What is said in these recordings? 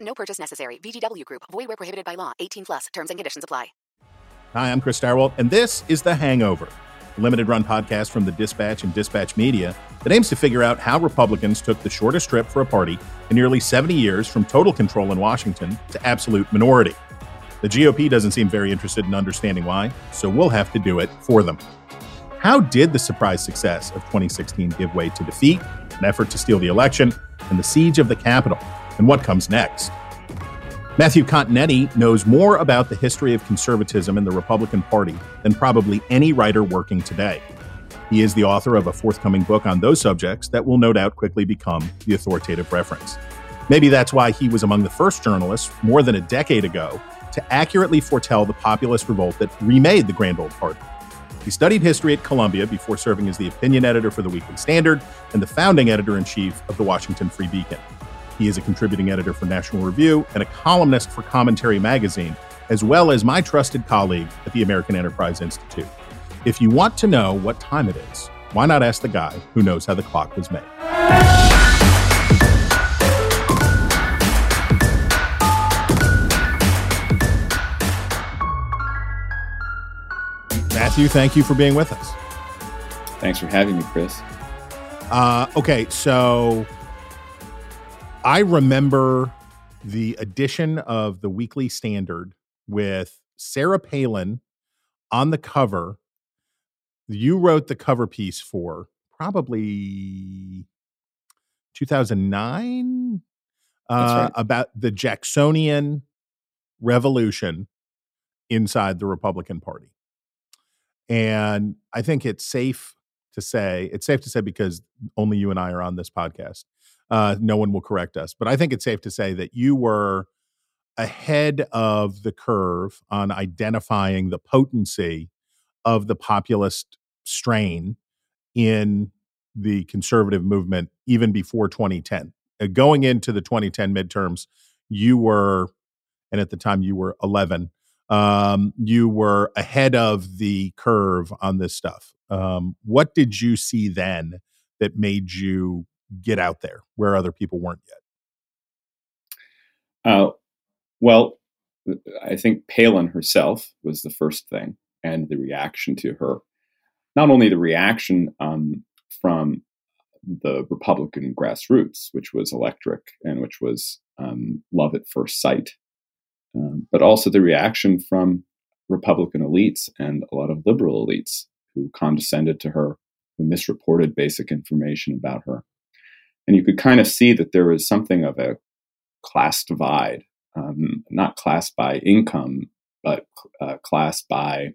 No purchase necessary. VGW Group. Void where prohibited by law. 18 plus. Terms and conditions apply. Hi, I'm Chris Stirewalt, and this is The Hangover, a limited run podcast from the Dispatch and Dispatch Media that aims to figure out how Republicans took the shortest trip for a party in nearly 70 years from total control in Washington to absolute minority. The GOP doesn't seem very interested in understanding why, so we'll have to do it for them. How did the surprise success of 2016 give way to defeat, an effort to steal the election, and the siege of the Capitol? And what comes next? Matthew Continetti knows more about the history of conservatism in the Republican Party than probably any writer working today. He is the author of a forthcoming book on those subjects that will no doubt quickly become the authoritative reference. Maybe that's why he was among the first journalists more than a decade ago to accurately foretell the populist revolt that remade the Grand Old Party. He studied history at Columbia before serving as the opinion editor for the Weekly Standard and the founding editor in chief of the Washington Free Beacon. He is a contributing editor for National Review and a columnist for Commentary Magazine, as well as my trusted colleague at the American Enterprise Institute. If you want to know what time it is, why not ask the guy who knows how the clock was made? Matthew, thank you for being with us. Thanks for having me, Chris. Uh, okay, so I remember the edition of the Weekly Standard with Sarah Palin on the cover. You wrote the cover piece for probably 2009 uh, right. about the Jacksonian revolution inside the Republican Party. And I think it's safe to say, it's safe to say because only you and I are on this podcast. Uh, no one will correct us. But I think it's safe to say that you were ahead of the curve on identifying the potency of the populist strain in the conservative movement even before 2010. Uh, going into the 2010 midterms, you were, and at the time you were 11, um, you were ahead of the curve on this stuff. Um, what did you see then that made you get out there where other people weren't yet? Uh, well, I think Palin herself was the first thing, and the reaction to her. Not only the reaction um, from the Republican grassroots, which was electric and which was um, love at first sight, um, but also the reaction from Republican elites and a lot of liberal elites who condescended to her, who misreported basic information about her. And you could kind of see that there was something of a class divide, um, not class by income, but uh, class by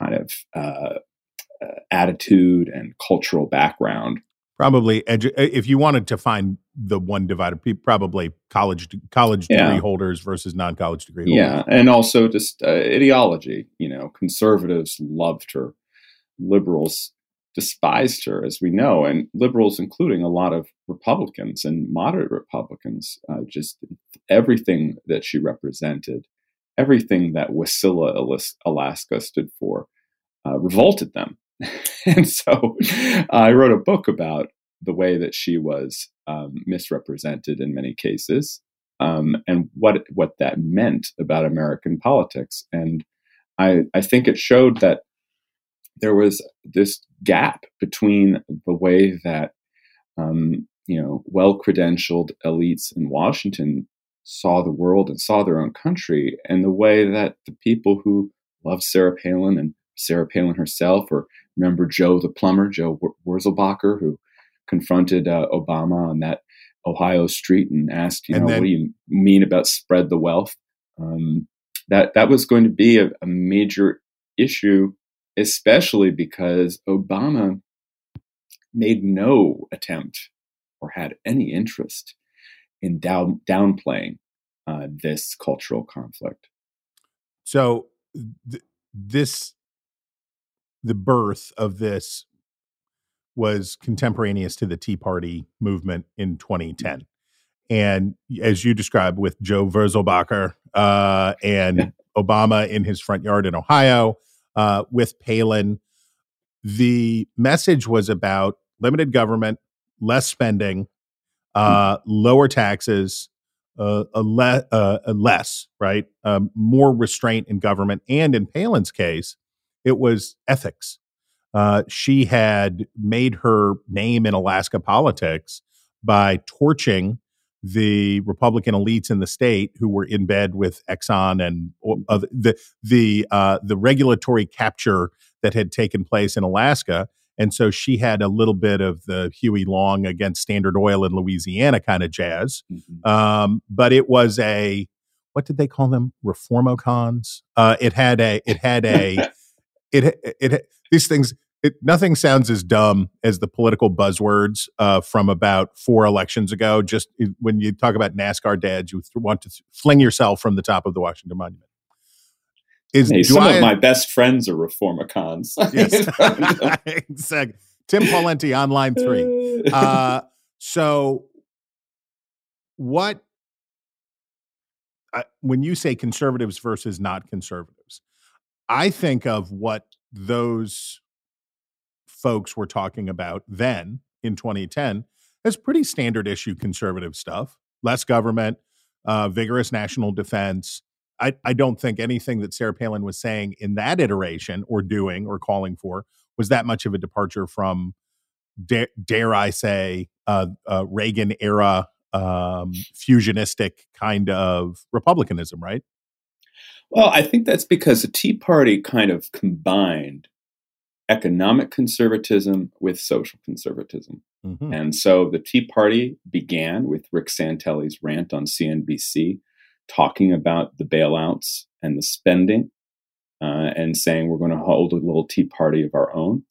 kind of uh, uh, attitude and cultural background probably edu- if you wanted to find the one divided probably college college degree Yeah. holders versus non-college degree holders. Yeah, and also just uh, ideology. You know, conservatives loved her, liberals despised her, as we know, and liberals, including a lot of Republicans and moderate Republicans, uh, just everything that she represented, everything that Wasilla, Alaska stood for, uh, revolted them. and so I wrote a book about the way that she was um, misrepresented in many cases um, and what what that meant about American politics. And I, I think it showed that there was this gap between the way that um, you know well credentialed elites in Washington saw the world and saw their own country, and the way that the people who loved Sarah Palin and Sarah Palin herself, or remember Joe the plumber, Joe Wurzelbacher, who confronted uh, Obama on that Ohio street and asked, you And know, then- what do you mean about spread the wealth? Um, that that was going to be a, a major issue, especially because Obama made no attempt or had any interest in down, downplaying uh, this cultural conflict. So th- this the birth of this was contemporaneous to the Tea Party movement in 2010. And as you described with Joe Wurzelbacher uh, and yeah. Obama in his front yard in Ohio, uh, with Palin, the message was about limited government, less spending, uh, lower taxes, uh, a le- uh, a less, right? Um, more restraint in government. And in Palin's case, it was ethics. Uh, she had made her name in Alaska politics by torching the Republican elites in the state who were in bed with Exxon and uh, the the uh, the regulatory capture that had taken place in Alaska. And so she had a little bit of the Huey Long against Standard Oil in Louisiana kind of jazz. Mm-hmm. Um, but it was a what did they call them? Reformocons. Uh, it had a it had a it, it, it these things it, nothing sounds as dumb as the political buzzwords uh, from about four elections ago. Just when you talk about NASCAR dads, you want to fling yourself from the top of the Washington Monument. Is hey, some I, of my best friends are reformicons. Yes, exactly. Tim Pawlenty on line three. Uh, so, what uh, when you say conservatives versus not conservatives, I think of what those folks were talking about then in 2010 as pretty standard issue conservative stuff less government, uh, vigorous national defense. I, I don't think anything that Sarah Palin was saying in that iteration or doing or calling for was that much of a departure from, dare, dare I say, uh, uh, Reagan era um, fusionistic kind of republicanism, right? Well, I think that's because the Tea Party kind of combined economic conservatism with social conservatism. Mm-hmm. And so the Tea Party began with Rick Santelli's rant on CNBC, talking about the bailouts and the spending, uh, and saying we're going to hold a little Tea Party of our own.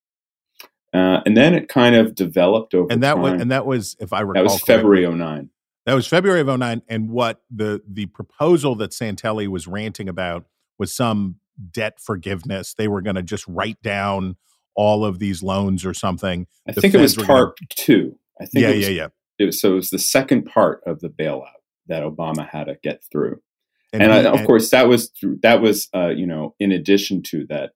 Uh, and then it kind of developed over and that time. was and that was if I recall that was February 09. That was February of 09. And what the the proposal that Santelli was ranting about was some debt forgiveness. They were going to just write down all of these loans or something. I think it was part gonna, two. I think yeah, it was, yeah, yeah. It was, so it was the second part of the bailout that Obama had to get through. And, and, he, I, of course, that was through, that was uh, you know in addition to that,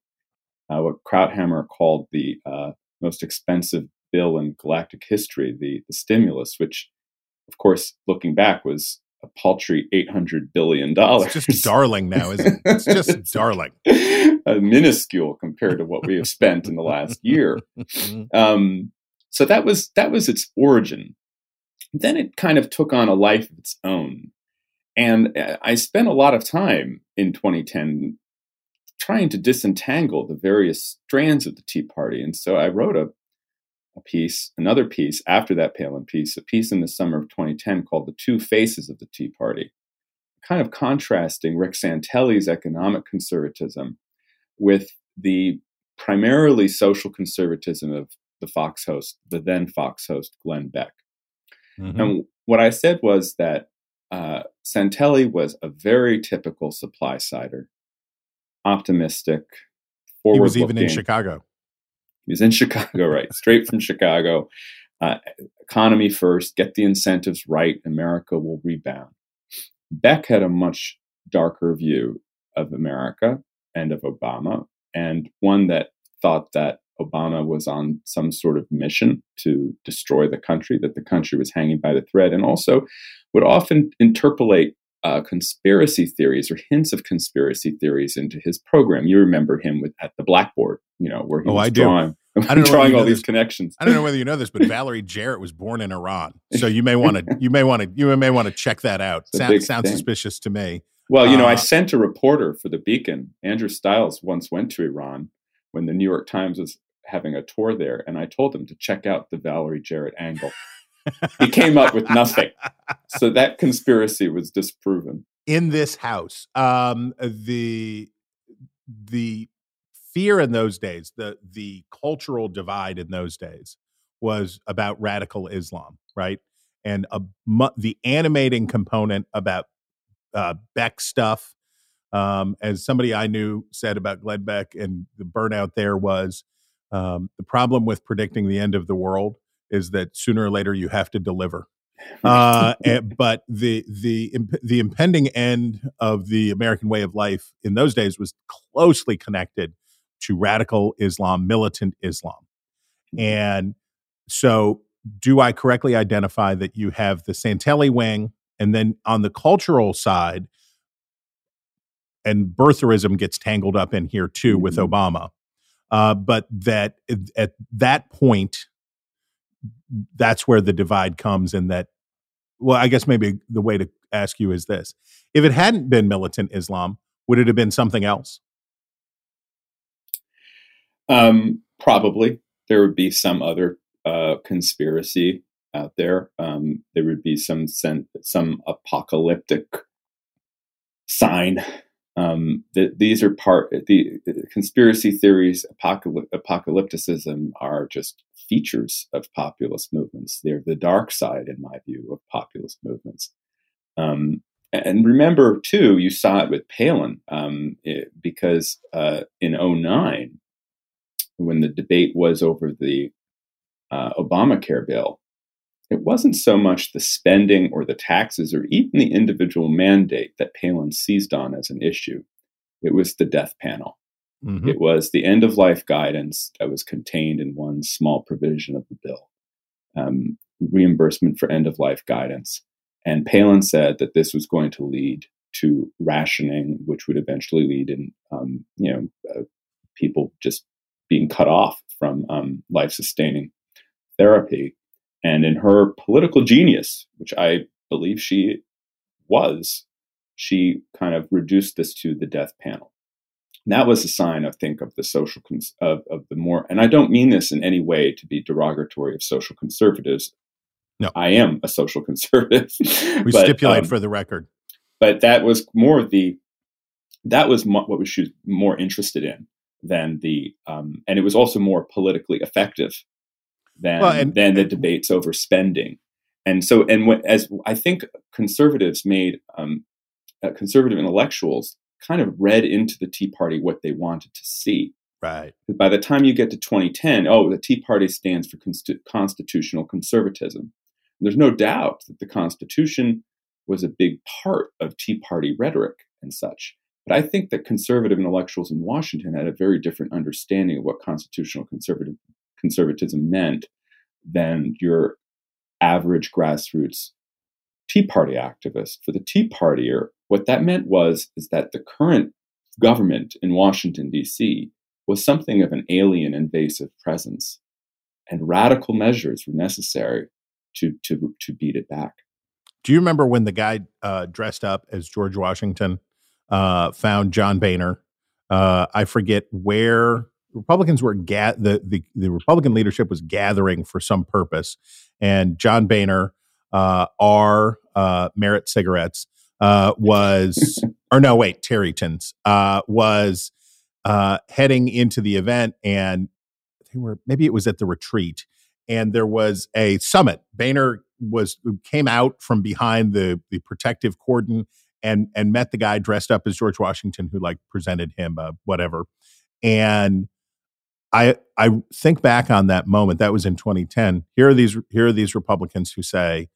uh, what Krauthammer called the uh, most expensive bill in galactic history, the the stimulus, which, of course, looking back, was a paltry eight hundred billion dollars. It's just darling now, isn't it? It's just darling. Minuscule compared to what we have spent in the last year. Um, so that was that was its origin. Then it kind of took on a life of its own, and uh, I spent a lot of time in 2010 trying to disentangle the various strands of the Tea Party, and so I wrote a a piece, another piece after that Palin piece, a piece in the summer of 2010 called The Two Faces of the Tea Party, kind of contrasting Rick Santelli's economic conservatism with the primarily social conservatism of the Fox host, the then Fox host, Glenn Beck. Mm-hmm. And what I said was that uh, Santelli was a very typical supply sider, optimistic, forward. He was even in Chicago. He was in Chicago, right? Straight from Chicago. Uh, economy first, get the incentives right, America will rebound. Beck had a much darker view of America and of Obama, and one that thought that Obama was on some sort of mission to destroy the country, that the country was hanging by the thread, and also would often interpolate uh, conspiracy theories or hints of conspiracy theories into his program. You remember him with at the blackboard, you know, where he oh, was I drawing, I don't know drawing all these connections. I don't know whether you know this, but Valerie Jarrett was born in Iran, so you may want to you may want to you may want to check that out. Sound, sounds suspicious to me. Well, you know, uh, I sent a reporter for the Beacon. Andrew Stiles once went to Iran when the New York Times was having a tour there, and I told him to check out the Valerie Jarrett angle he came up with nothing. So that conspiracy was disproven. In this house, um, the the fear in those days, the the cultural divide in those days was about radical Islam, right? And a, the animating component about uh, Beck stuff. Um, as somebody I knew said about Glenn Beck and the burnout there was um, the problem with predicting the end of the world is that sooner or later you have to deliver. Uh, and, but the the imp- the impending end of the American way of life in those days was closely connected to radical Islam, militant Islam, and so do I correctly identify that you have the Santelli wing, and then on the cultural side, and birtherism gets tangled up in here too with Mhm. Obama, uh, but that at that point that's where the divide comes and that well i guess maybe the way to ask you is this. If it hadn't been militant islam would it have been something else? Um, probably. There would be some other uh, conspiracy out there. Um, there would be some sen- some apocalyptic sign. Um, that these are part the, the conspiracy theories, apocalyp- apocalypticism are just features of populist movements. They're the dark side, in my view, of populist movements. Um, and remember, too, you saw it with Palin um, it- because uh, in 09, when the debate was over the uh, Obamacare bill, it wasn't so much the spending or the taxes or even the individual mandate that Palin seized on as an issue. It was the death panel. Mhm. It was the end of life guidance that was contained in one small provision of the bill um, reimbursement for end of life guidance. And Palin said that this was going to lead to rationing, which would eventually lead in, um, you know, uh, people just being cut off from um, life sustaining therapy. And in her political genius, which I believe she was, she kind of reduced this to the death panel. And that was a sign, I think, of the social cons- of, of the more. And I don't mean this in any way to be derogatory of social conservatives. No. I am a social conservative. we but, stipulate um, for the record but that was more the that was mo- what she was more interested in than the um, and it was also more politically effective than Well, and- than the debates over spending. And so and when, as i think conservatives made um, uh, conservative intellectuals kind of read into the tea party what they wanted to see. Right. By the time you get to 2010 oh the tea party stands for consti- constitutional conservatism. There's no doubt that the constitution was a big part of tea party rhetoric and such. But i think that conservative intellectuals in washington had a very different understanding of what constitutional conservative conservatism meant than your average grassroots tea party activist for the tea partier what that meant was is that the current government in washington d.c was something of an alien invasive presence, and radical measures were necessary to, to, to beat it back. do you remember when the guy uh, dressed up as george washington uh, found john boehner uh, i forget where republicans were ga- the, the, the republican leadership was gathering for some purpose and john boehner uh, r uh, merit cigarettes uh, was or no wait tareyton's uh, was uh, heading into the event and they were maybe it was at the retreat and there was a summit. Boehner was came out from behind the the protective cordon and and met the guy dressed up as george washington who like presented him uh, whatever and i i think back on that moment that was in 2010 here are these here are these republicans who say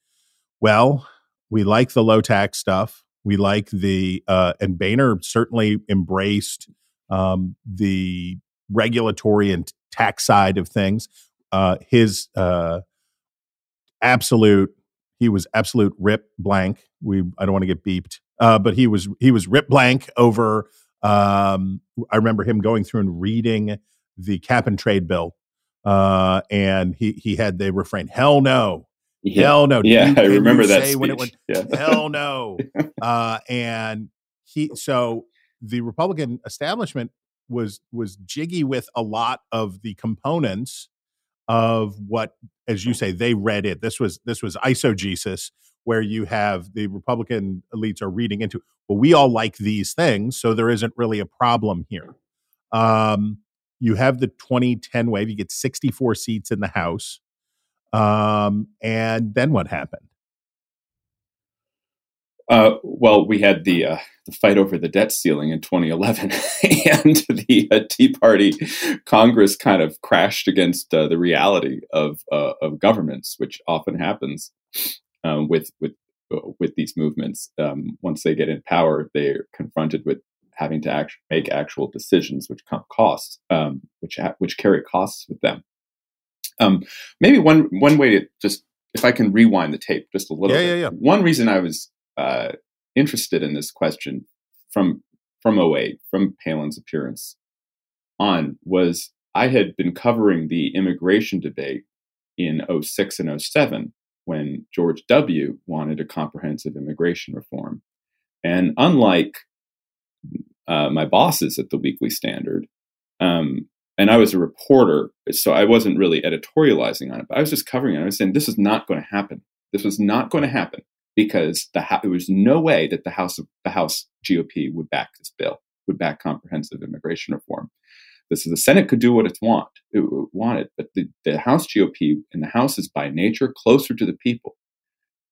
well we like the low tax stuff. We like the uh, and boehner certainly embraced um, the regulatory and tax side of things. Uh, his uh, absolute he was absolute rip blank. We i don't want to get beeped. Uh, but he was he was rip blank over um, i remember him going through and reading the cap and trade bill uh, and he he had the refrain hell no hell no yeah, you- I remember that say speech. when it went yeah. hell no uh, and he so the republican establishment was was jiggy with a lot of the components of what as you say they read it this was this was eisegesis where you have the republican elites are reading into well we all like these things so there isn't really a problem here um, you have the 2010 wave you get 64 seats in the house um, and then what happened Uh, well, we had the uh, the fight over the debt ceiling in 2011, and the uh, Tea Party Congress kind of crashed against uh, the reality of uh, of governments, which often happens um, with with with these movements. Um, once they get in power, they're confronted with having to act- make actual decisions, which come costs, um, which ha- which carry costs with them. Um, maybe one one way to just if I can rewind the tape just a little Yeah, bit. yeah, yeah. One reason I was uh, interested in this question from from 08, from Palin's appearance on, was I had been covering the immigration debate in 06 and 07 when George W. wanted a comprehensive immigration reform. And unlike uh, my bosses at the Weekly Standard, um, and I was a reporter, so I wasn't really editorializing on it, but I was just covering it. I was saying this is not going to happen. This was not going to happen because the there was no way that the House of the House GOP would back this bill, would back comprehensive immigration reform. This the Senate could do what it want it wanted, but the, the House GOP and the House is by nature closer to the people.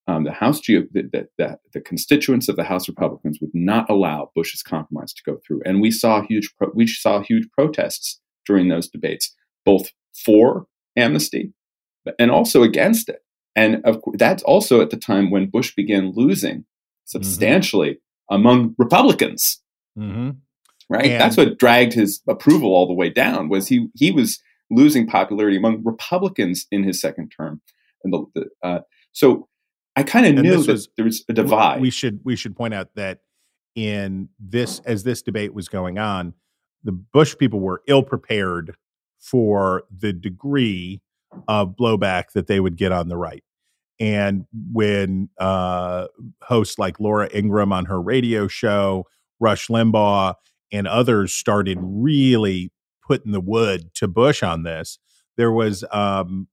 Um, the House GOP, the, the, the, the constituents of the House Republicans would not allow Bush's compromise to go through, and we saw huge pro- we saw huge protests during those debates, both for amnesty and also against it. And of course, that's also at the time when Bush began losing substantially among Republicans Mm-hmm. right? And- That's what dragged his approval all the way down. Was he he was losing popularity among Republicans in his second term, and the, the uh, so I kind of knew this that was- there was a divide. We should we should point out that in this as this debate was going on, the Bush people were ill prepared for the degree of blowback that they would get on the right. And when uh, hosts like Laura Ingraham on her radio show, Rush Limbaugh, and others started really putting the wood to Bush on this, there was um,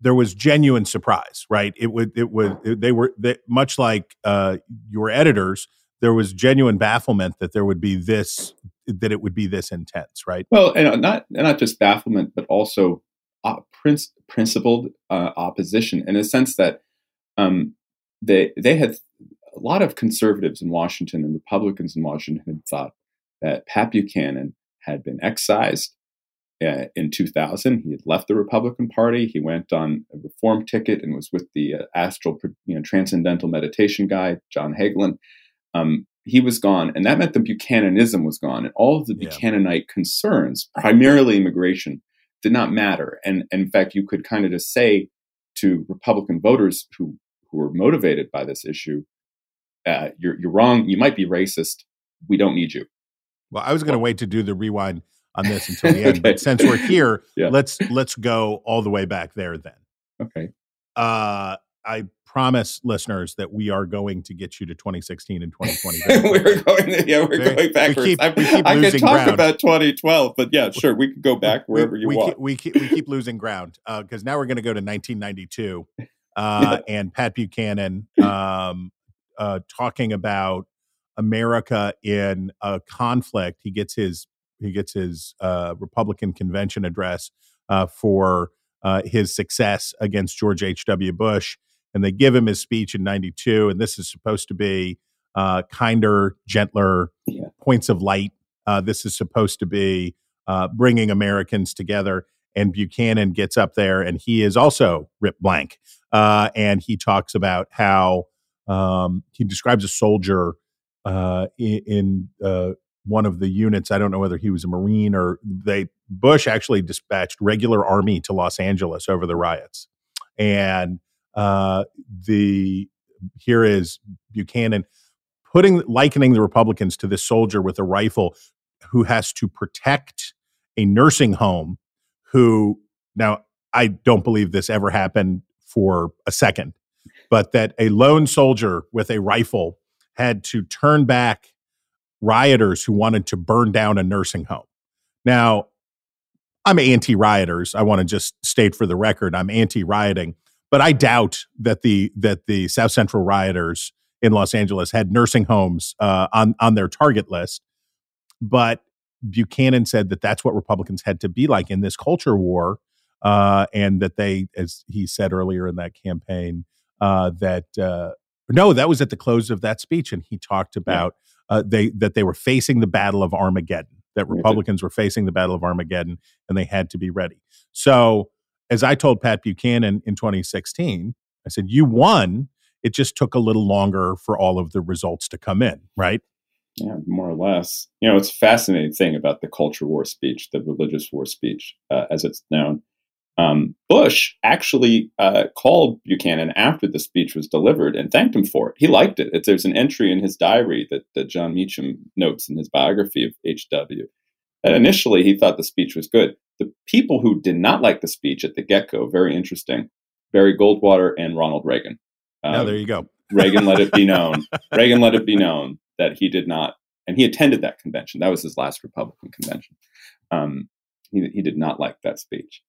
there was genuine surprise, right? It would it would it- they were they, much like uh, your editors. There was genuine bafflement that there would be this that it would be this intense, right? well, and uh, not and not just bafflement, but also uh, princ- principled uh, opposition in a sense that um, they they had a lot of conservatives in Washington and Republicans in Washington had thought that Pat Buchanan had been excised uh, in 2000. He had left the Republican Party. He went on a reform ticket and was with the uh, astral, you know, transcendental meditation guy, John Hagelin. Um, he was gone, and that meant the Buchananism was gone, and all of the Yeah. Buchananite concerns, primarily immigration, did not matter. And, and in fact, you could kind of just say to Republican voters who who were motivated by this issue, uh, "You're you're wrong. You might be racist. We don't need you." Well, I was going to wait to do the rewind on this until the end, but since we're here, Yeah. let's let's go all the way back there. Then Okay. uh, I promise listeners that we are going to get you to 2016 and 2020. we're going, yeah, we're Very- going backwards. we keep- I, we keep I can talk ground. about 2012, but yeah, sure, we can go back wherever we, you we want. Keep, we, keep, we keep losing ground because now we're going to go to 1992 uh, and Pat Buchanan um, uh, talking about America in a conflict. He gets his he gets his uh, Republican convention address uh, for uh, his success against George H. W. Bush, and they give him his speech in '92, and this is supposed to be uh, kinder, gentler Yeah. points of light. Uh, this is supposed to be uh, bringing Americans together. And Buchanan gets up there, and he is also ripped blank. Uh, and he talks about how um, he describes a soldier uh, in, in uh, one of the units. I don't know whether he was a Marine or they. Bush actually dispatched regular army to Los Angeles over the riots, and uh, the here is Buchanan putting likening the Republicans to this soldier with a rifle who has to protect a nursing home. Who now I don't believe this ever happened for a second, but that a lone soldier with a rifle had to turn back rioters who wanted to burn down a nursing home. Now, I'm anti rioters. I want to just state for the record, I'm anti rioting, but I doubt that the that the South Central rioters in Los Angeles had nursing homes uh, on on their target list. But Buchanan said that that's what Republicans had to be like in this culture war, uh, and that they, as he said earlier in that campaign, uh, that uh, No, that was at the close of that speech, and he talked about uh, they that they were facing the battle of Armageddon. That Republicans were facing the battle of Armageddon, and they had to be ready. So, as I told Pat Buchanan in 2016, I said, "You won. It just took a little longer for all of the results to come in, right?" Yeah, more or less. You know, it's a fascinating thing about the culture war speech, the religious war speech, uh, as it's known. Um, Bush actually uh, called Buchanan after the speech was delivered and thanked him for it. He liked it. It's, there's an entry in his diary that, that Jon Meacham notes in his biography of H.W. And initially, he thought the speech was good. The people who did not like the speech at the get go, very interesting, Barry Goldwater and Ronald Reagan. now Um, there you go. Reagan let it be known. Reagan let it be known that he did not, and he attended that convention. That was his last Republican convention. Um, he, he did not like that speech.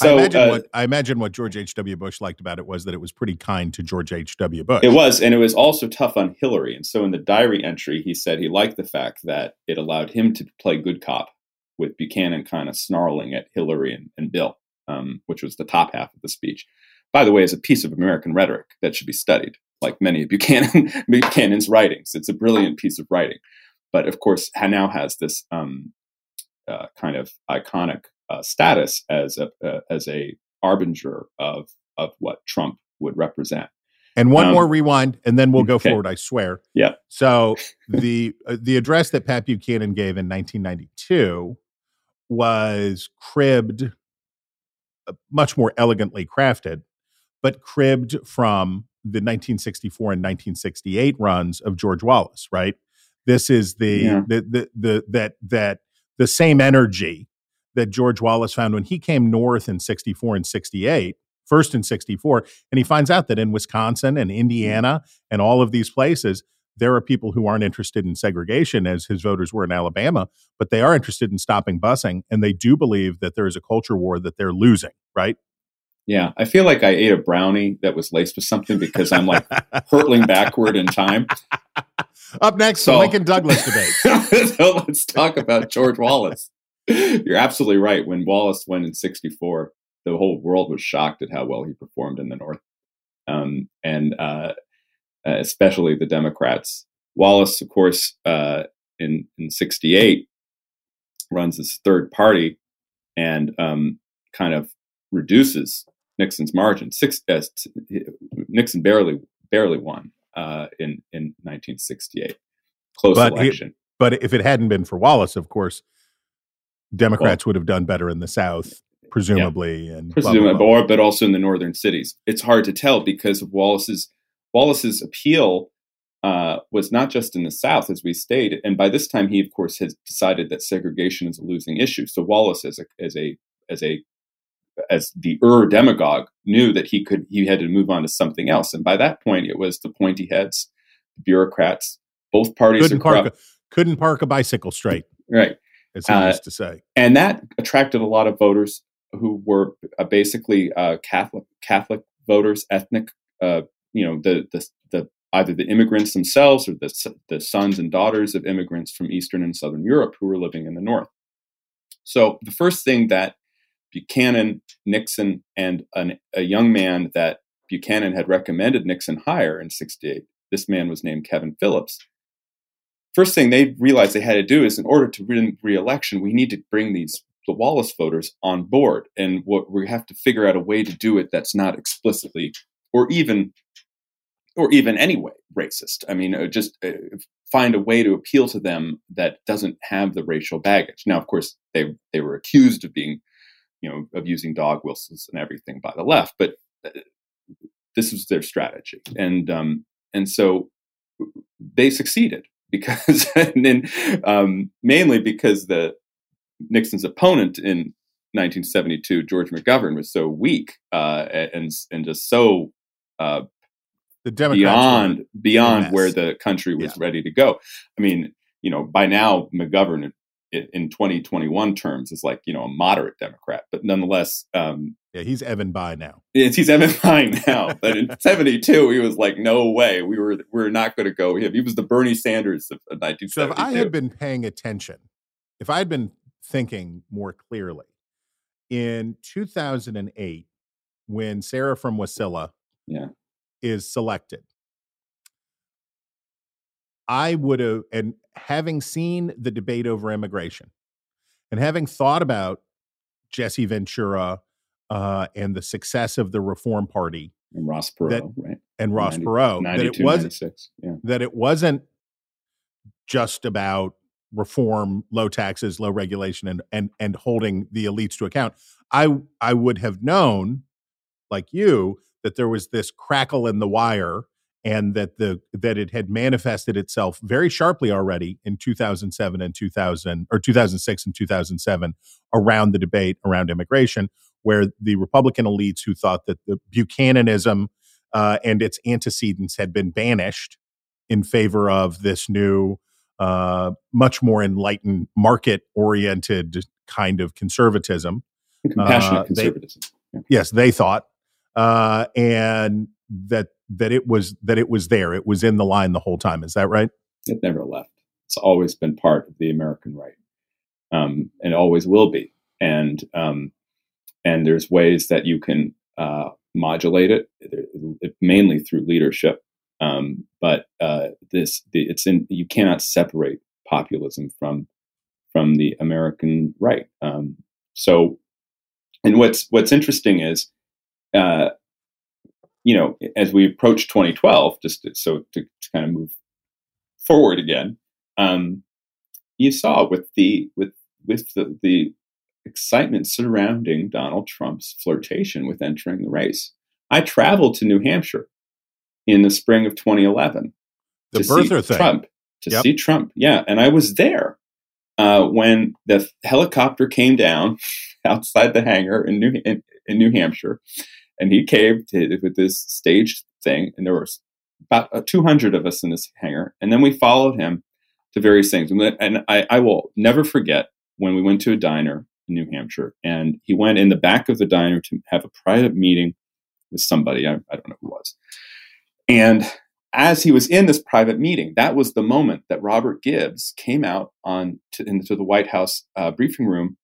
So I imagine uh, what I imagine what George H. W. Bush liked about it was that it was pretty kind to George H. W. Bush. it was, and it was also tough on Hillary. And so in the diary entry, he said he liked the fact that it allowed him to play good cop with Buchanan kind of snarling at Hillary and, and Bill, um, which was the top half of the speech. By the way, is a piece of American rhetoric that should be studied, like many of Buchanan, Buchanan's writings. It's a brilliant piece of writing, but of course, now has this um, uh, kind of iconic uh, status as a uh, as a harbinger of of what Trump would represent. And one Um, more rewind, and then we'll go okay. forward. I swear. Yeah. So the uh, the address that Pat Buchanan gave in 1992 was cribbed, uh, much more elegantly crafted, but cribbed from the 1964 and 1968 runs of George Wallace. Right. This is the Yeah. the, the the that that the same energy that George Wallace found when he came north in 64 and 68, first in 64, and he finds out that in Wisconsin and Indiana and all of these places, there are people who aren't interested in segregation as his voters were in Alabama, but they are interested in stopping busing. And they do believe that there is a culture war that they're losing, right? Yeah, I feel like I ate a brownie that was laced with something because I'm like hurtling backward in time. Up next, So- Lincoln Douglas debate. so let's talk about George Wallace. You're absolutely right. When Wallace went in '64, the whole world was shocked at how well he performed in the North, um, and uh, especially the Democrats. Wallace, of course, uh, in in '68, runs this third party and um, kind of reduces Nixon's margin. Six, uh, Nixon barely barely won uh, in in 1968. Close But he- election. But if it hadn't been for Wallace, of course, Democrats would have done better in the South, presumably. And blah, blah, presumably, blah. or but also in the northern cities. It's hard to tell because of Wallace's Wallace's appeal uh, was not just in the South, as we stated, and by this time he, of course, has decided that segregation is a losing issue. So Wallace, as a as a as a as the Ur demagogue, knew that he could he had to move on to something else, and by that point, it was the pointy heads, the bureaucrats. Both parties couldn't are park, a, couldn't park a bicycle straight, right? As he Uh, used to say. and that attracted a lot of voters who were uh, basically uh, Catholic Catholic voters, ethnic, uh, you know, the, the the either the immigrants themselves or the the sons and daughters of immigrants from Eastern and Southern Europe who were living in the North. So the first thing that Buchanan, Nixon, and an, a young man that Buchanan had recommended Nixon hire in '68, this man was named Kevin Phillips first thing they realized they had to do is in order to win re-election we need to bring these the wallace voters on board. And what we have to figure out a way to do it that's not explicitly or even or even anyway racist. I mean uh, just uh, find a way to appeal to them that doesn't have the racial baggage. Now of course they they were accused of being you know of using dog whistles and everything by the left but uh, this was their strategy. And um and so they succeeded because and then um, mainly because the Nixon's opponent in 1972, George McGovern, was so weak uh, and and just so uh, The Democrats beyond beyond where the country was Yeah. ready to go. I mean, you know, by now McGovern in, in 2021 terms is like you know a moderate Democrat, but nonetheless, um, yeah, he's Evan Bayh now. it's, he's Evan Bayh now. But in '72, he was like, "No way, we were we're not going to go him." He was the Bernie Sanders of, of So 1972. if I had been paying attention, if I had been thinking more clearly, in 2008, when Sarah from Wasilla Yeah. is selected, I would have, and having seen the debate over immigration and having thought about Jesse Ventura uh, and the success of the Reform Party and Ross Perot, that, right? And Ross 90, Perot, that it was yeah. that it wasn't just about reform, low taxes, low regulation, and and and holding the elites to account. I I would have known, like you, that there was this crackle in the wire and that the that it had manifested itself very sharply already in 2007 and 2000 or 2006 and 2007 around the debate around immigration where the republican elites who thought that the buchananism uh, and its antecedents had been banished in favor of this new uh, much more enlightened market oriented kind of conservatism compassionate uh, conservatism. They, yes they thought uh, and that that it was that it was there. It was in the line the whole time. Is that right? It never left. It's always been part of the American right, um, and always will be. And um, and there's ways that you can uh, modulate it, mainly through leadership. Um, but uh, this the, it's in you cannot separate populism from from the American right. Um, so, and what's what's interesting is uh, you know, as we approach 2012, just to, so to, to, kind of move forward again, um, you saw with the with with the, the excitement surrounding Donald Trump's flirtation with entering the race. I traveled to New Hampshire in the spring of 2011 the to birther see thing. Trump. To yep. see Trump, yeah, and I was there uh, when the helicopter came down outside the hangar in New in, in New Hampshire, and he came to, with this staged thing, and there were about uh, 200 of us in this hangar, and then we followed him to various things. And, and I, I will never forget when we went to a diner in New Hampshire, and he went in the back of the diner to have a private meeting with somebody. I, I don't know who it was. And as he was in this private meeting, that was the moment that Robert Gibbs came out on to, into the White House uh, briefing room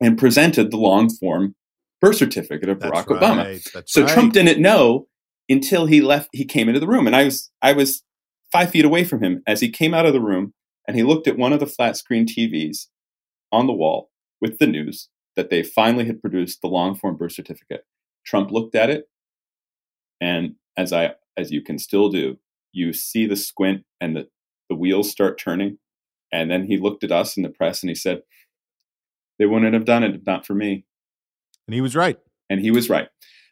and presented the long form birth certificate of Barack right. Obama. That's so right. Trump didn't know until he left. He came into the room, and I was I was five feet away from him as he came out of the room, and he looked at one of the flat screen TVs on the wall with the news that they finally had produced the long form birth certificate. Trump looked at it, and as I as you can still do, you see the squint and the the wheels start turning, and then he looked at us in the press and he said, "They wouldn't have done it if not for me." And he was right. And he was right.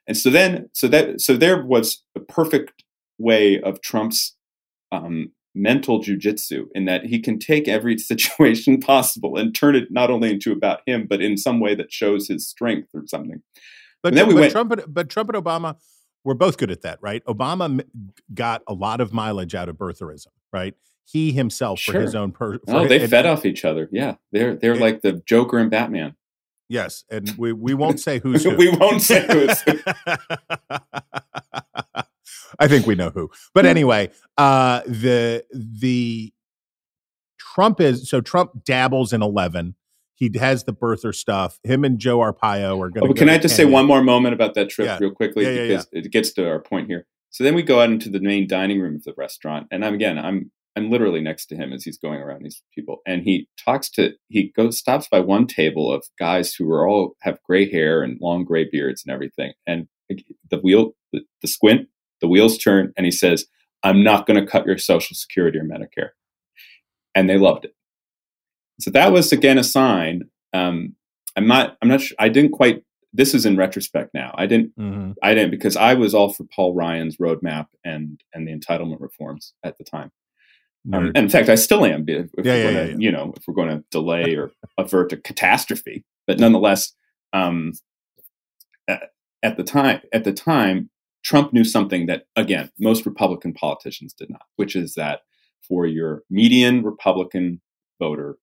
And so then, so that, so there was a perfect way of Trump's um, mental jujitsu in that he can take every situation possible and turn it not only into about him, but in some way that shows his strength or something. But, And then we but went- Trump, and, but Trump and Obama were both good at that, right? Obama m- got a lot of mileage out of birtherism, right? He himself, for his own per, Oh, they fed off each other. Yeah, they're they're It- like the Joker and Batman. Yes, and we we won't say who's who. We won't say who's who. I think we know who. But anyway, uh the the Trump is so Trump dabbles in 11. He has the birther stuff. Him and Joe Arpaio are going Oh, can I just say one more moment about that trip Yeah. real quickly Yeah, yeah, because it gets to our point here. So then we go out into the main dining room of the restaurant, and I'm again, I'm I'm literally next to him as he's going around these people, and he talks to he goes stops by one table of guys who are all have gray hair and long gray beards and everything, and the wheel the, the squint the wheels turn, and he says, "I'm not going to cut your Social Security or Medicare," and they loved it. So that was again a sign. Um, I'm not. I'm not. Sure, I didn't quite. This is in retrospect now. I didn't. Mhm. I didn't because I was all for Paul Ryan's roadmap and and the entitlement reforms at the time. Um, and in fact, I still am. If Yeah, we're yeah, gonna, yeah. you know, if we're going to delay or avert a catastrophe, but nonetheless, um, at, at the time, at the time, Trump knew something that again most Republican politicians did not, which is that for your median Republican voter,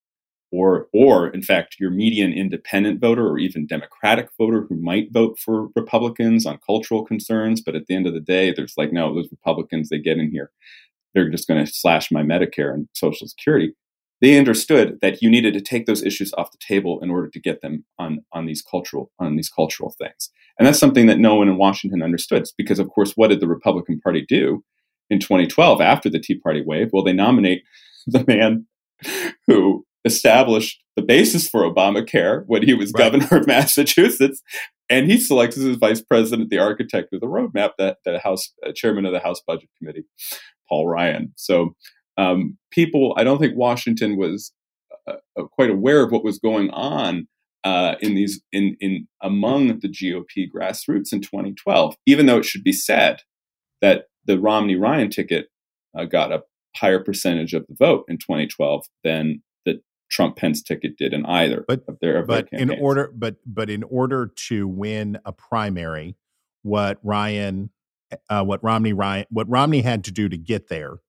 or or in fact your median independent voter or even Democratic voter who might vote for Republicans on cultural concerns, but at the end of the day, there's like no, those Republicans they get in here, they're just going to slash my Medicare and Social Security. They understood that you needed to take those issues off the table in order to get them on on these cultural on these cultural things. And that's something that no one in Washington understood because, of course, what did the Republican Party do? in 2012 after the Tea Party wave? Well, they nominate the man who established the basis for Obamacare when he was right. governor of Massachusetts, and he selects as his vice president the architect of the roadmap, that the House uh, chairman of the House Budget Committee, Paul Ryan. So um, people, I don't think Washington was uh, uh quite aware of what was going on uh, in these in in among the GOP grassroots in 2012. Even though it should be said that the Romney Ryan ticket uh, got a higher percentage of the vote in 2012 than the Trump Pence ticket did in either but, of their. Of but their in order, but but in order to win a primary, what Ryan, uh, what Romney Ryan, what Romney had to do to get there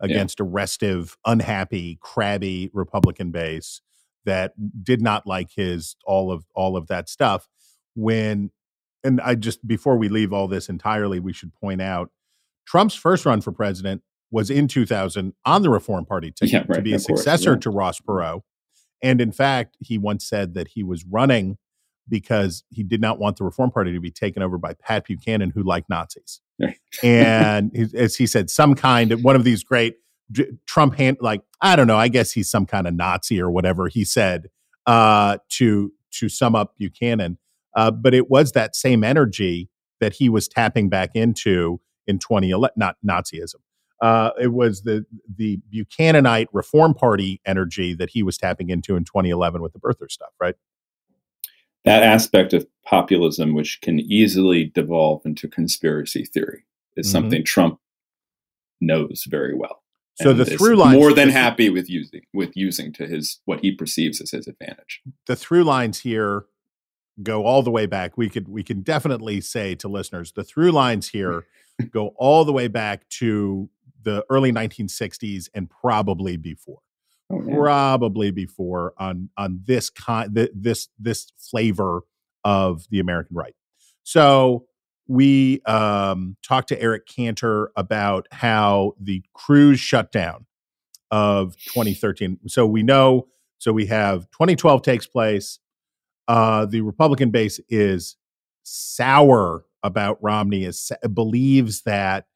against yeah. a restive, unhappy, crabby Republican base that did not like his all of all of that stuff when and I just before we leave all this entirely we should point out Trump's first run for president was in 2000 on the Reform Party ticket yeah, right, to be a successor course, yeah. to Ross Perot and in fact he once said that he was running because he did not want the Reform Party to be taken over by Pat Buchanan who liked Nazis and as he said some kind of one of these great Trump hand like I don't know. I guess he's some kind of Nazi or whatever he said uh, to to sum up Buchanan. Uh, but it was that same energy that he was tapping back into in 2011. Not Nazism. Uh, it was the the Buchananite Reform Party energy that he was tapping into in 2011 with the birther stuff, right? That aspect of populism, which can easily devolve into conspiracy theory, is mm-hmm. something Trump knows very well. So the through line more than happy with using with using to his what he perceives as his advantage. The through lines here go all the way back. We could we can definitely say to listeners the through lines here go all the way back to the early 1960s and probably before. Probably before on on this kind this this flavor of the American right. So we um, talked to Eric Cantor about how the Cruz shutdown of 2013. So we know, so we have 2012 takes place. Uh, the Republican base is sour about Romney, is believes that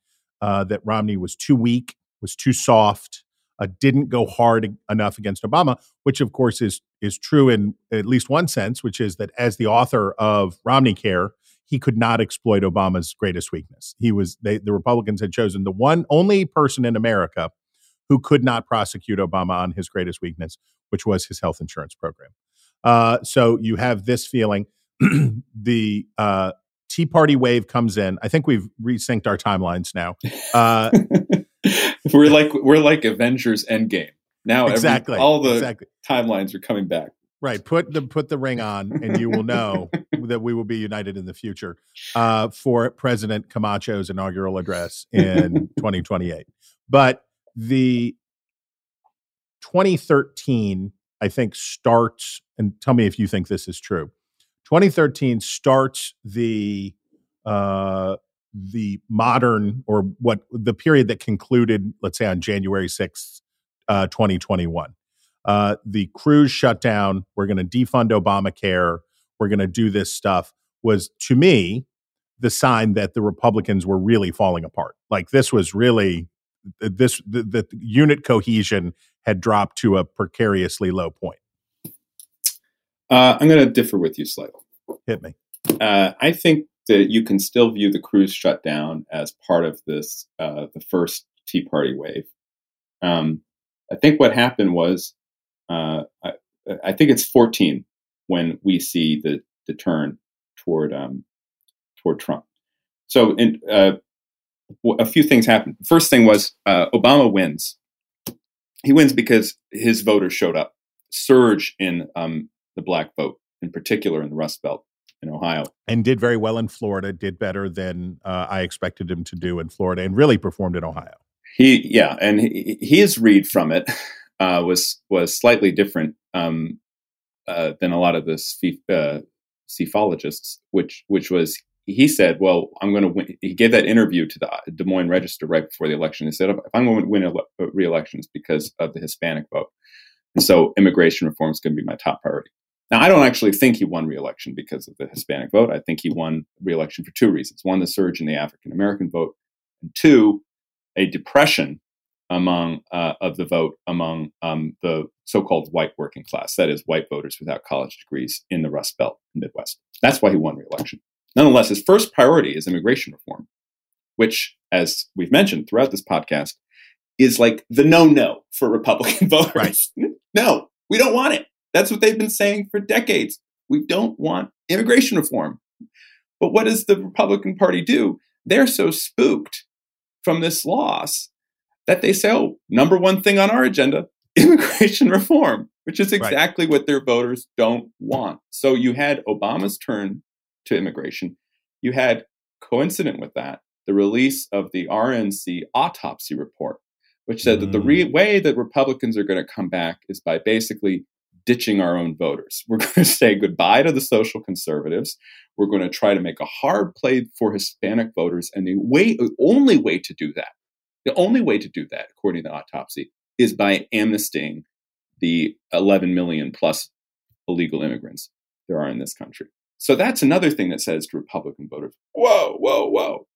uh, that Romney was too weak, was too soft, uh, didn't go hard enough against Obama, which of course is is true in at least one sense, which is that as the author of Romney Care, he could not exploit Obama's greatest weakness. He was they, the Republicans had chosen the one only person in America who could not prosecute Obama on his greatest weakness, which was his health insurance program. Uh, so you have this feeling. the uh, Tea Party wave comes in. I think we've resynced our timelines now. Uh, we're like we're like Avengers Endgame now. Exactly, every, all the exactly. timelines are coming back. Right. Put the put the ring on, and you will know that we will be united in the future uh, for President Camacho's inaugural address in 2028. But the 2013, I think, starts. And tell me if you think this is true. 2013 starts the uh, the modern or what the period that concluded, let's say, on January 6th, uh, 2021 uh, the Cruz shutdown, we're going to defund Obamacare, we're going to do this stuff, was to me the sign that the Republicans were really falling apart. Like this was really this the, the unit cohesion had dropped to a precariously low point. Uh, I'm going to differ with you slightly. Hit me. Uh, I think that you can still view the Cruz shutdown as part of this, uh, the first Tea Party wave. Um, I think what happened was uh, I, I, think it's 14 when we see the, the turn toward um, toward Trump. So, in, uh, a few things happened. First thing was uh, Obama wins. He wins because his voters showed up, surge in um, the black vote, in particular in the Rust Belt in Ohio, and did very well in Florida. Did better than uh, I expected him to do in Florida, and really performed in Ohio. He, yeah, and he, his read from it uh, was was slightly different um, uh, than a lot of the uh, which which was he said, "Well, I'm going to win." He gave that interview to the Des Moines Register right before the election. He said, "If I'm going to win uh, re-elections because of the Hispanic vote, and so immigration reform is going to be my top priority." Now, I don't actually think he won re-election because of the Hispanic vote. I think he won re-election for two reasons: one, the surge in the African American vote, and two, a depression among uh, of the vote among um, the so-called white working class, that is, white voters without college degrees in the Rust Belt and Midwest. That's why he won re-election. Nonetheless, his first priority is immigration reform, which, as we've mentioned throughout this podcast, is like the no-no for Republican voters. Right. no, we don't want it. That's what they've been saying for decades. We don't want immigration reform. But what does the Republican Party do? They're so spooked from this loss that they say, oh, number one thing on our agenda, immigration reform, which is exactly right. what their voters don't want. So you had Obama's turn to immigration. You had, coincident with that, the release of the RNC autopsy report, which said mm. that the re- mm. way that Republicans are going to come back is by basically ditching our own voters. We're going to say goodbye to the social conservatives. We're going to try to make a hard play for Hispanic voters. And the way, the only way to do that the only way to do that, according to the autopsy, is by amnestying the 11 million plus illegal immigrants there are in this country. So that's another thing that says to Republican voters, whoa, whoa, whoa.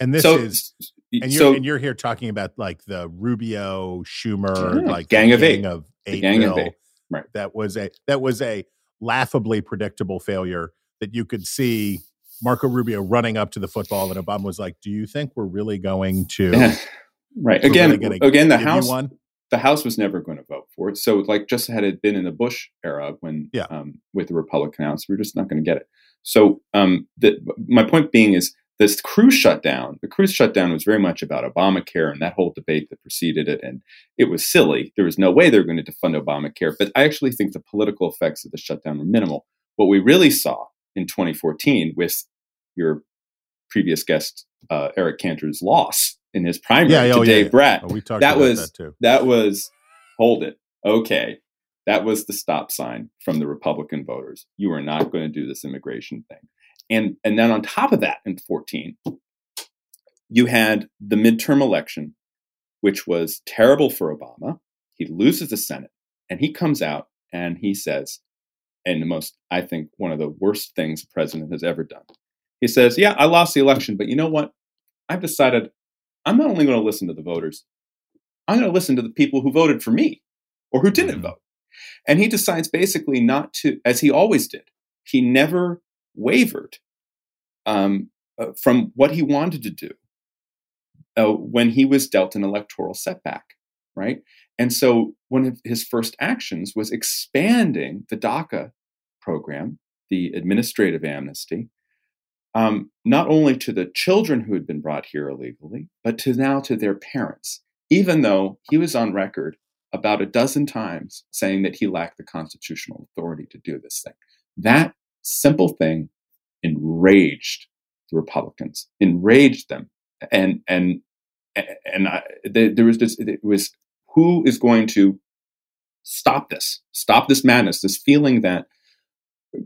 And this so, is, and you're, so, and you're here talking about like the Rubio, Schumer, yeah, like gang of gang eight, of eight, gang bill. of eight. Right. That was a that was a laughably predictable failure that you could see Marco Rubio running up to the football, and Obama was like, "Do you think we're really going to?" right again, really again, the House, one? the House was never going to vote for it. So, like, just had it been in the Bush era when, yeah. um, with the Republican House, we are just not going to get it. So, um, the, my point being is this Cruz shutdown. The Cruz shutdown was very much about Obamacare and that whole debate that preceded it, and it was silly. There was no way they were going to defund Obamacare, but I actually think the political effects of the shutdown were minimal. What we really saw in 2014 with your previous guest uh, Eric Cantor's loss in his primary yeah, to oh, Dave yeah, Oh, we talked that was that, that was hold it okay that was the stop sign from the Republican voters. You are not going to do this immigration thing. And and then on top of that in 14 you had the midterm election which was terrible for Obama. He loses the Senate and he comes out and he says and the most, I think, one of the worst things a president has ever done. He says, Yeah, I lost the election, but you know what? I've decided I'm not only going to listen to the voters, I'm going to listen to the people who voted for me or who didn't mm-hmm. vote. And he decides basically not to, as he always did, he never wavered um, uh, from what he wanted to do uh, when he was dealt an electoral setback, right? And so one of his first actions was expanding the DACA program, the administrative amnesty, um, not only to the children who had been brought here illegally, but to now to their parents, even though he was on record about a dozen times saying that he lacked the constitutional authority to do this thing. That simple thing enraged the Republicans, enraged them, and and and I, there was this. It was who is going to stop this, stop this madness, this feeling that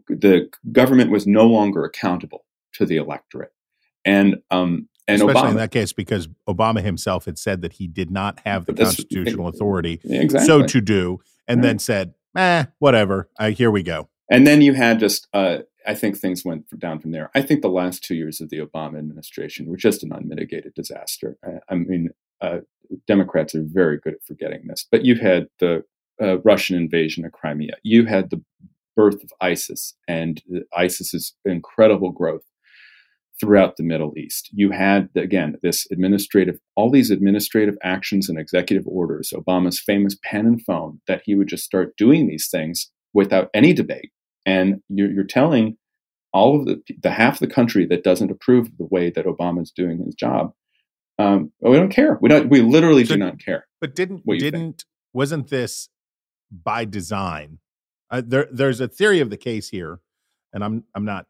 the government was no longer accountable to the electorate. And um, and especially Obama, in that case because Obama himself had said that he did not have the constitutional authority exactly. so to do, and right. then said, "Eh, whatever. Uh, here we go." And then you had just, uh, I think things went down from there. I think the last two years of the Obama administration were just an unmitigated disaster. I, I mean, uh, Democrats are very good at forgetting this, but you had the uh, Russian invasion of Crimea. You had the birth of ISIS and ISIS's incredible growth throughout the Middle East. You had, again, this administrative, all these administrative actions and executive orders, Obama's famous pen and phone, that he would just start doing these things without any debate. And you're, you're telling all of the, the half the country that doesn't approve of the way that Obama's doing his job, um, we don't care. We don't. We literally so, do not care. But didn't didn't wasn't this by design? Uh, there, there's a theory of the case here, and I'm I'm not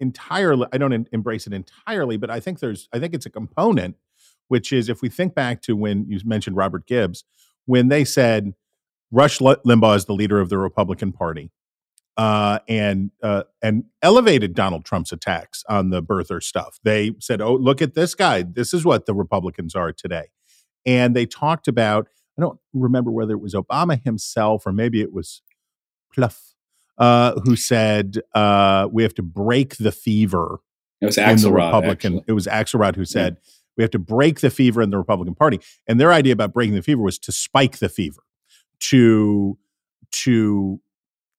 entirely. I don't embrace it entirely, but I think there's. I think it's a component, which is if we think back to when you mentioned Robert Gibbs, when they said Rush Limbaugh is the leader of the Republican Party, uh, and uh, and elevated Donald Trump's attacks on the birther stuff. They said, "Oh, look at this guy. This is what the Republicans are today." And they talked about. I don't remember whether it was Obama himself or maybe it was Plouffe uh, who said uh, we have to break the fever. It was Axelrod. Republican. Actually. It was Axelrod who said yeah. We have to break the fever in the Republican Party. And their idea about breaking the fever was to spike the fever, to to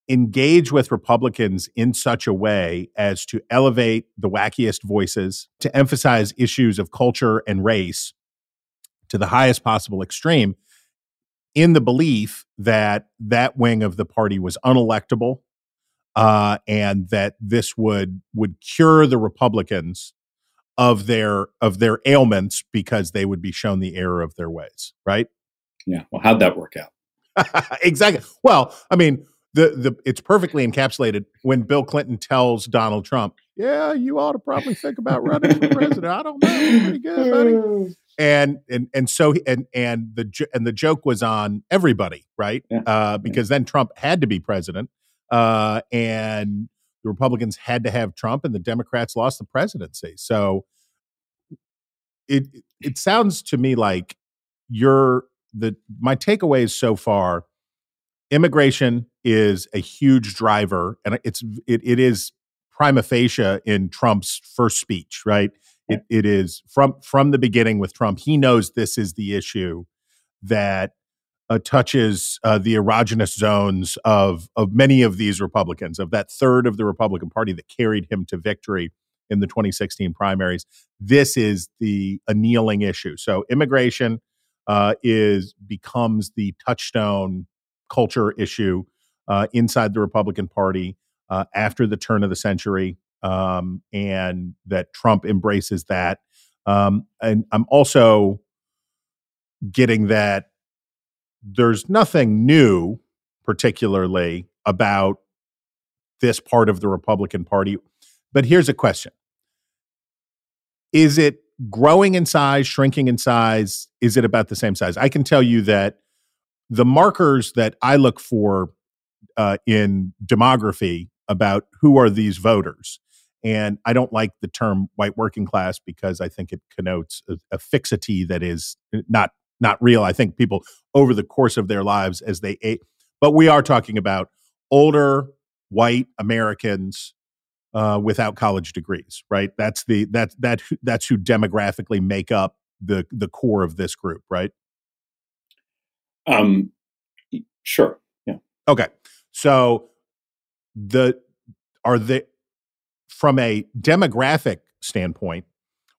engage with Republicans in such a way as to elevate the wackiest voices, to emphasize issues of culture and race to the highest possible extreme, in the belief that that wing of the party was unelectable uh, and that this would would cure the Republicans of their of their ailments because they would be shown the error of their ways. Right? Yeah. Well, how'd that work out? exactly. Well, I mean, the the it's perfectly encapsulated when Bill Clinton tells Donald Trump, "Yeah, you ought to probably think about running for president." I don't know, pretty good, buddy. And and and so and and the and the joke was on everybody, right? Yeah. Uh, because then Trump had to be president, uh, and the Republicans had to have Trump, and the Democrats lost the presidency. So it it sounds to me like you're the my takeaways so far immigration is a huge driver and it's it, it is prima facie in trump's first speech right? It, it is from from the beginning with trump he knows this is the issue that uh, touches uh, the erogenous zones of of many of these republicans of that third of the republican party that carried him to victory in the 2016 primaries. This is the annealing issue. So immigration uh, is becomes the touchstone culture issue uh, inside the Republican Party uh, after the turn of the century, um, and that Trump embraces that. Um, and I'm also getting that there's nothing new, particularly about this part of the Republican Party. But here's a question Is it growing in size, shrinking in size? Is it about the same size? I can tell you that the markers that I look for uh, in demography about who are these voters. And I don't like the term white working class because I think it connotes a, a fixity that is not not real. I think people over the course of their lives as they age, but we are talking about older white Americans uh, without college degrees, right? That's the that that that's who demographically make up the the core of this group, right? Um, sure. Yeah. Okay. So the are they from a demographic standpoint,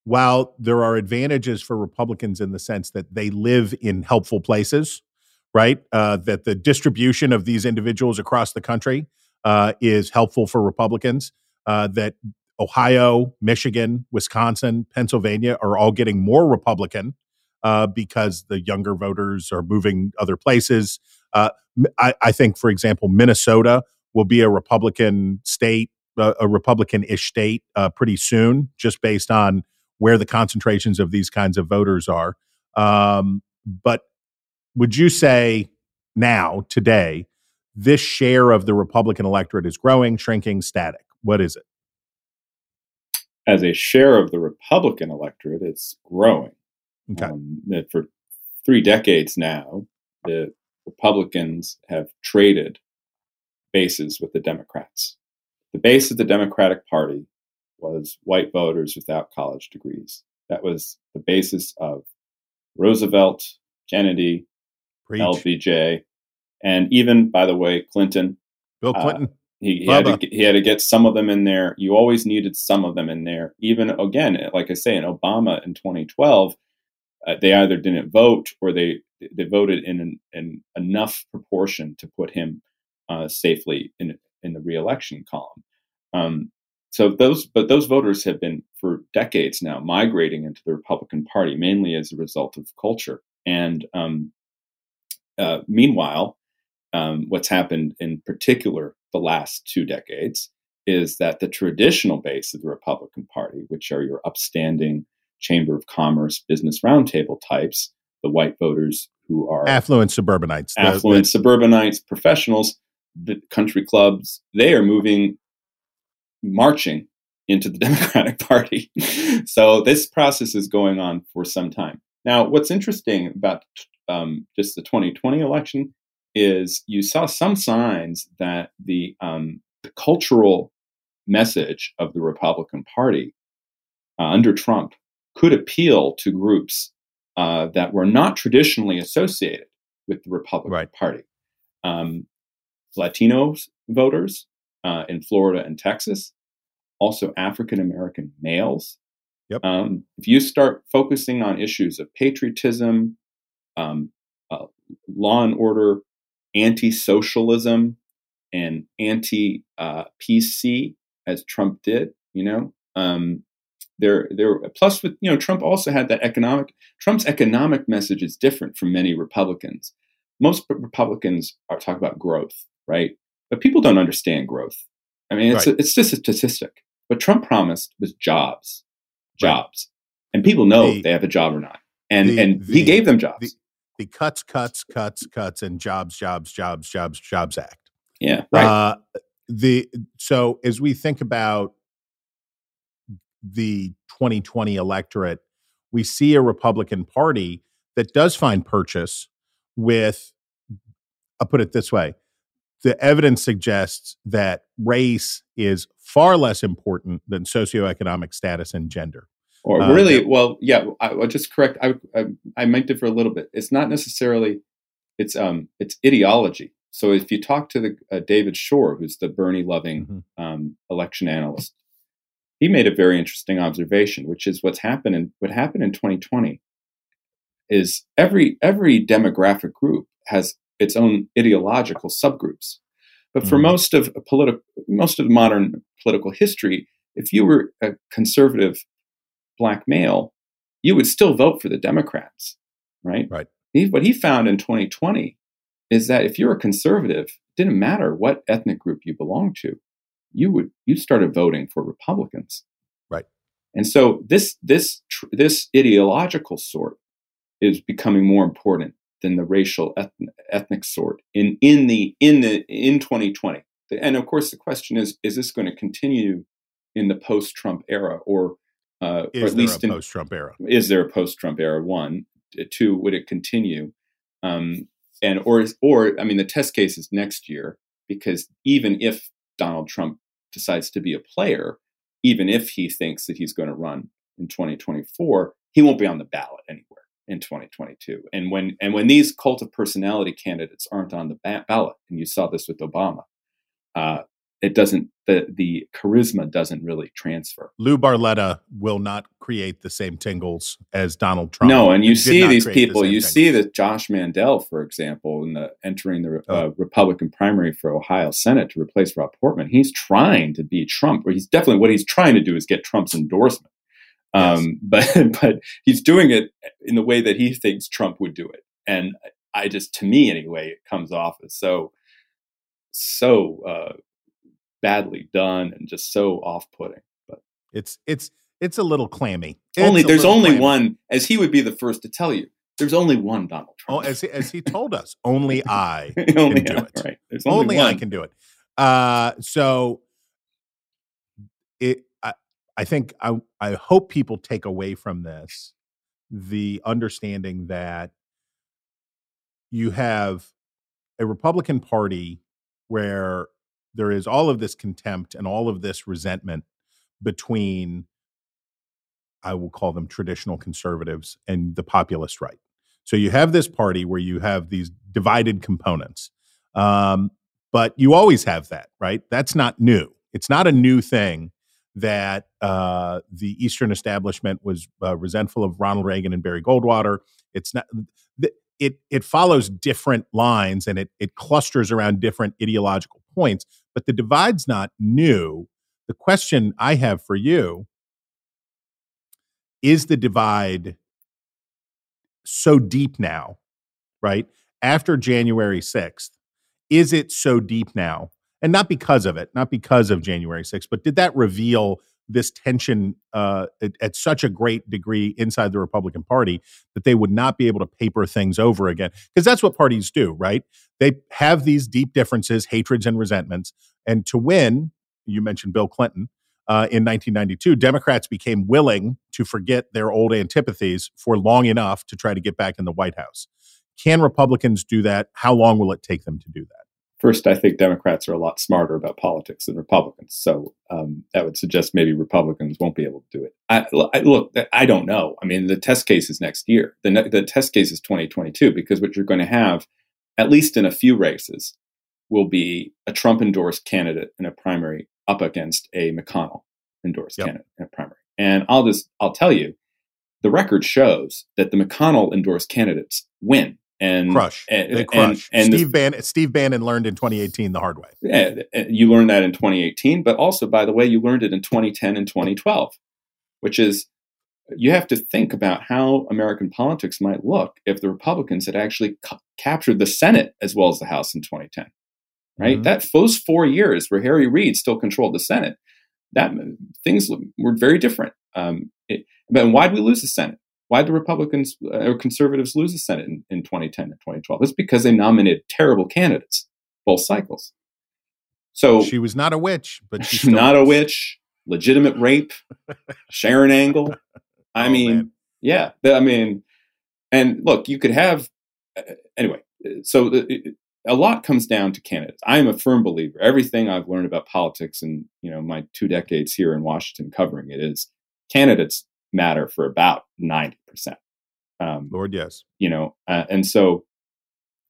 while there are advantages for Republicans in the sense that they live in helpful places, right? Uh, that the distribution of these individuals across the country uh, is helpful for Republicans. Uh, that Ohio, Michigan, Wisconsin, Pennsylvania are all getting more Republican uh, because the younger voters are moving other places. Uh, I, I, think, for example, Minnesota will be a Republican state, uh, a Republican ish state pretty soon, just based on where the concentrations of these kinds of voters are. Um, but would you say now, today, this share of the Republican electorate is growing, shrinking, static? What is it? As a share of the Republican electorate, it's growing. Okay. Um, for three decades now, the Republicans have traded bases with the Democrats. The base of the Democratic Party was white voters without college degrees. That was the basis of Roosevelt, Kennedy, Preach. LBJ, and even, by the way, Clinton. Bill uh, Clinton. Uh, he, he had, to, he had to get some of them in there. You always needed some of them in there. Even again, like I say, in Obama in 2012, uh, they either didn't vote or they they voted in an, in enough proportion to put him uh, safely in in the reelection column. Um, so those, but those voters have been for decades now migrating into the Republican Party mainly as a result of culture. And um, uh, meanwhile, um, what's happened in particular the last two decades is that the traditional base of the Republican Party, which are your upstanding Chamber of Commerce business roundtable types, the white voters who are affluent suburbanites, affluent the, the, suburbanites, professionals, the country clubs, they are moving, marching into the Democratic Party. so this process is going on for some time. Now, what's interesting about um, just the 2020 election is you saw some signs that the, um, the cultural message of the Republican Party uh, under Trump could appeal to groups uh, that were not traditionally associated with the Republican Right. Party. Um, Latino voters uh, in Florida and Texas, also African American males. Yep. Um, if you start focusing on issues of patriotism, um, uh, law and order, anti socialism, and anti uh, PC, as Trump did, you know, um, there, there. Plus, with you know, Trump also had that economic. Trump's economic message is different from many Republicans. Most Republicans are talk about growth, right? But people don't understand growth. I mean, it's Right. it's just a statistic. What Trump promised was jobs, Right. jobs, and people know The- if they have a job or not. And the- and the- he gave them jobs. the- The cuts, cuts, cuts, cuts, and jobs, jobs, jobs, jobs, jobs act. yeah, right. Uh, the so as we think about the 2020 electorate, we see a Republican Party that does find purchase with. I'll put it this way: the evidence suggests that race is far less important than socioeconomic status and gender. Or Uh, really, well, yeah. I, I'll just correct. I, I I might differ a little bit. It's not necessarily. It's um. It's ideology. So if you talk to the uh, David Shor, who's the Bernie loving Mhm. um, election analyst, he made a very interesting observation, which is what's happened in what happened in 2020 is every every demographic group has its own ideological subgroups. But for Mhm. most of political most of modern political history, if you were a conservative black male, you would still vote for the Democrats, right? Right. He, what he found in 2020 is that if you're a conservative, it didn't matter what ethnic group you belonged to, you would you started voting for Republicans. Right. And so this this tr- this ideological sort is becoming more important than the racial ethnic, ethnic sort in in the in the in 2020. And of course, the question is: Is this going to continue in the post-Trump era, or, uh, or at there least a in, post-Trump era? is there a post-Trump era? One, two, would it continue? Um, and or is- or I mean, the test case is next year because even if Donald Trump decides to be a player, even if he thinks that he's going to run in 2024, he won't be on the ballot anywhere in 2022. And when and when these cult of personality candidates aren't on the ba- ballot, and you saw this with Obama, uh, it doesn't the the charisma doesn't really transfer. Lou Barletta will not create the same tingles as Donald Trump. No, and you see these create the people. You tingles. see that Josh Mandel, for example, in the entering the uh, Oh. Republican primary for Ohio Senate to replace Rob Portman, he's trying to beat Trump. Or he's definitely what he's trying to do is get Trump's endorsement. Um, but but he's doing it in the way that he thinks Trump would do it, and I just, to me anyway, it comes off as so so uh, badly done and just so off-putting. But It's it's it's a little clammy. It's only there's only clammy. one, as he would be the first to tell you. There's only one Donald Oh, Trump. as he, as he told us, only I only can do it. Right. There's only, only. I can do it. Uh, so it, I, I think I, I hope people take away from this the understanding that you have a Republican Party where there is all of this contempt and all of this resentment between, I will call them traditional conservatives and the populist right. So you have this party where you have these divided components. Um, but you always have that, right? That's not new. It's not a new thing that uh, the Eastern establishment was uh, resentful of Ronald Reagan and Barry Goldwater. It's not. th- It it follows different lines and it it clusters around different ideological points. But the divide's not new. The question I have for you is: the divide so deep now, right? After January sixth, is it so deep now? And not because of it, not because of January 6th, but did that reveal this tension uh, at, at such a great degree inside the Republican Party that they would not be able to paper things over again? Because that's what parties do, right? They have these deep differences, hatreds, and resentments. And to win, you mentioned Bill Clinton. Uh, in 1992, Democrats became willing to forget their old antipathies for long enough to try to get back in the White House. Can Republicans do that? How long will it take them to do that? First, I think Democrats are a lot smarter about politics than Republicans. So um, that would suggest maybe Republicans won't be able to do it. I, I, look, I don't know. I mean, the test case is next year. The, the test case is 2022 because what you're going to have, at least in a few races, will be a Trump endorsed candidate in a primary up against a McConnell endorsed yep. candidate in a primary. And I'll just I'll tell you, the record shows that the McConnell endorsed candidates win and crush. And, they crush. And, and Steve Bannon, Steve Bannon learned in 2018 the hard way. Yeah, you learned that in 2018, but also, by the way, you learned it in 2010 and 2012, which is you have to think about how American politics might look if the Republicans had actually ca- captured the Senate as well as the House in 2010. Right, mm-hmm. that those four years where Harry Reid still controlled the Senate, that things were very different. Um, it, but why did we lose the Senate? Why did the Republicans uh, or conservatives lose the Senate in, in 2010 and 2012? It's because they nominated terrible candidates both cycles. So she was not a witch, but she's not was. a witch. Legitimate rape, Sharron Angle. I oh, mean, man. yeah. I mean, and look, you could have uh, anyway. So the, a lot comes down to candidates. I am a firm believer. Everything I've learned about politics and you know my two decades here in Washington covering it is candidates matter for about 90%. Um, Lord, yes. You know, uh, and so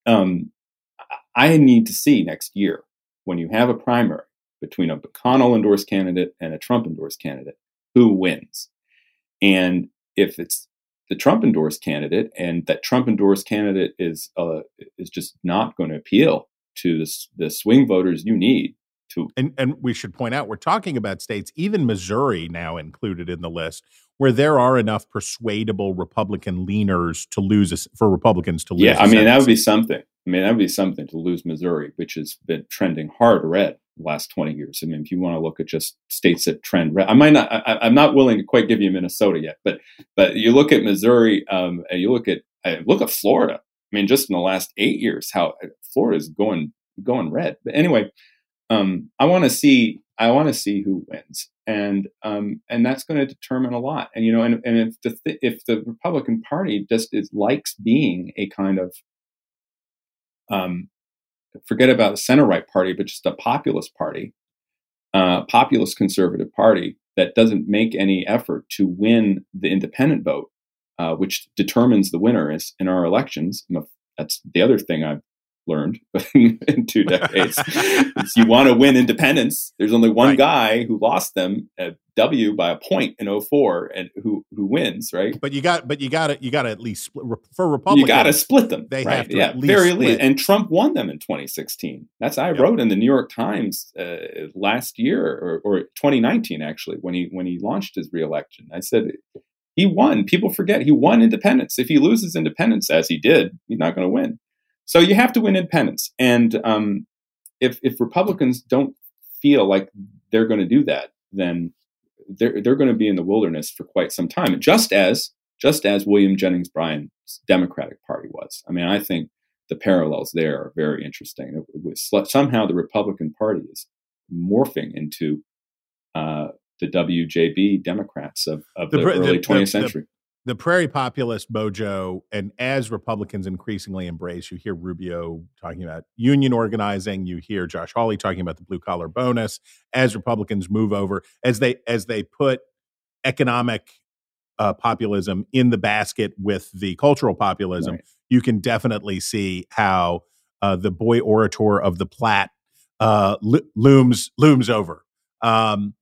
um, I need to see next year when you have a primary between a McConnell endorsed candidate and a Trump endorsed candidate, who wins? And if it's the Trump endorsed candidate and that Trump endorsed candidate is uh, is just not going to appeal to the, the swing voters you need to and and we should point out we're talking about states even Missouri now included in the list where there are enough persuadable Republican leaners to lose a, for Republicans to lose. Yeah, I mean that would be something. I mean that would be something to lose Missouri, which has been trending hard red the last twenty years. I mean, if you want to look at just states that trend red, I might not. I, am not willing to quite give you Minnesota yet, but but you look at Missouri, um, and you look at uh, look at Florida. I mean, just in the last eight years, how uh, Florida is going going red. But anyway, um, I want to see I want to see who wins, and um, and that's going to determine a lot. And you know, and, and if the th- if the Republican Party just is likes being a kind of um, forget about the center right party, but just a populist party, uh, populist conservative party that doesn't make any effort to win the independent vote, uh, which determines the winners in our elections. That's the other thing I've learned in two decades. you want to win independents. There's only one right. guy who lost them at W by a point in 04 and who who wins, right? But you got but you got to you got to at least split, for Republicans. You got to split them. They right? have to yeah, very least. And Trump won them in 2016. That's I yep. wrote in the New York Times uh, last year or, or 2019 actually when he when he launched his reelection. I said he won. People forget he won independents. If he loses independents, as he did, he's not going to win. So you have to win independents. And um, if, if Republicans don't feel like they're going to do that, then they're, they're going to be in the wilderness for quite some time, just as just as William Jennings Bryan's Democratic Party was. I mean, I think the parallels there are very interesting. somehow the Republican Party is morphing into uh, the WJB Democrats of, of the, the early the, 20th century the prairie populist mojo, and as Republicans increasingly embrace, you hear Rubio talking about union organizing, you hear Josh Hawley talking about the blue collar bonus. As Republicans move over, as they as they put economic uh, populism in the basket with the cultural populism, right. you can definitely see how uh, the boy orator of the Platte uh, lo- looms looms over. Um,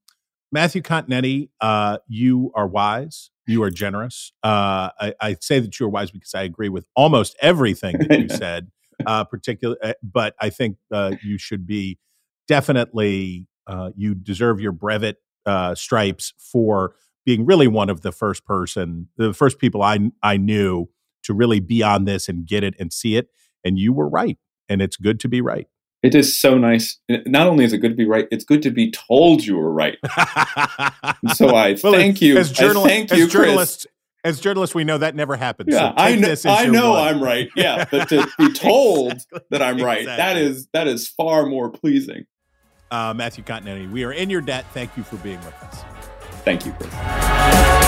Matthew Continetti, uh, you are wise. You are generous. Uh, I, I, say that you are wise because I agree with almost everything that you said. Uh, particular, uh, but I think uh, you should be definitely. Uh, you deserve your brevet uh, stripes for being really one of the first person, the first people I I knew to really be on this and get it and see it. And you were right, and it's good to be right. It is so nice. Not only is it good to be right, it's good to be told you were right. so I well, thank you. As, journal- I thank as you, journalists, Chris. as journalists, we know that never happens. Yeah, so I know. I know I'm right. Yeah, but to be told exactly. that I'm right, exactly. that is that is far more pleasing. Uh, Matthew Continetti, we are in your debt. Thank you for being with us. Thank you, Chris.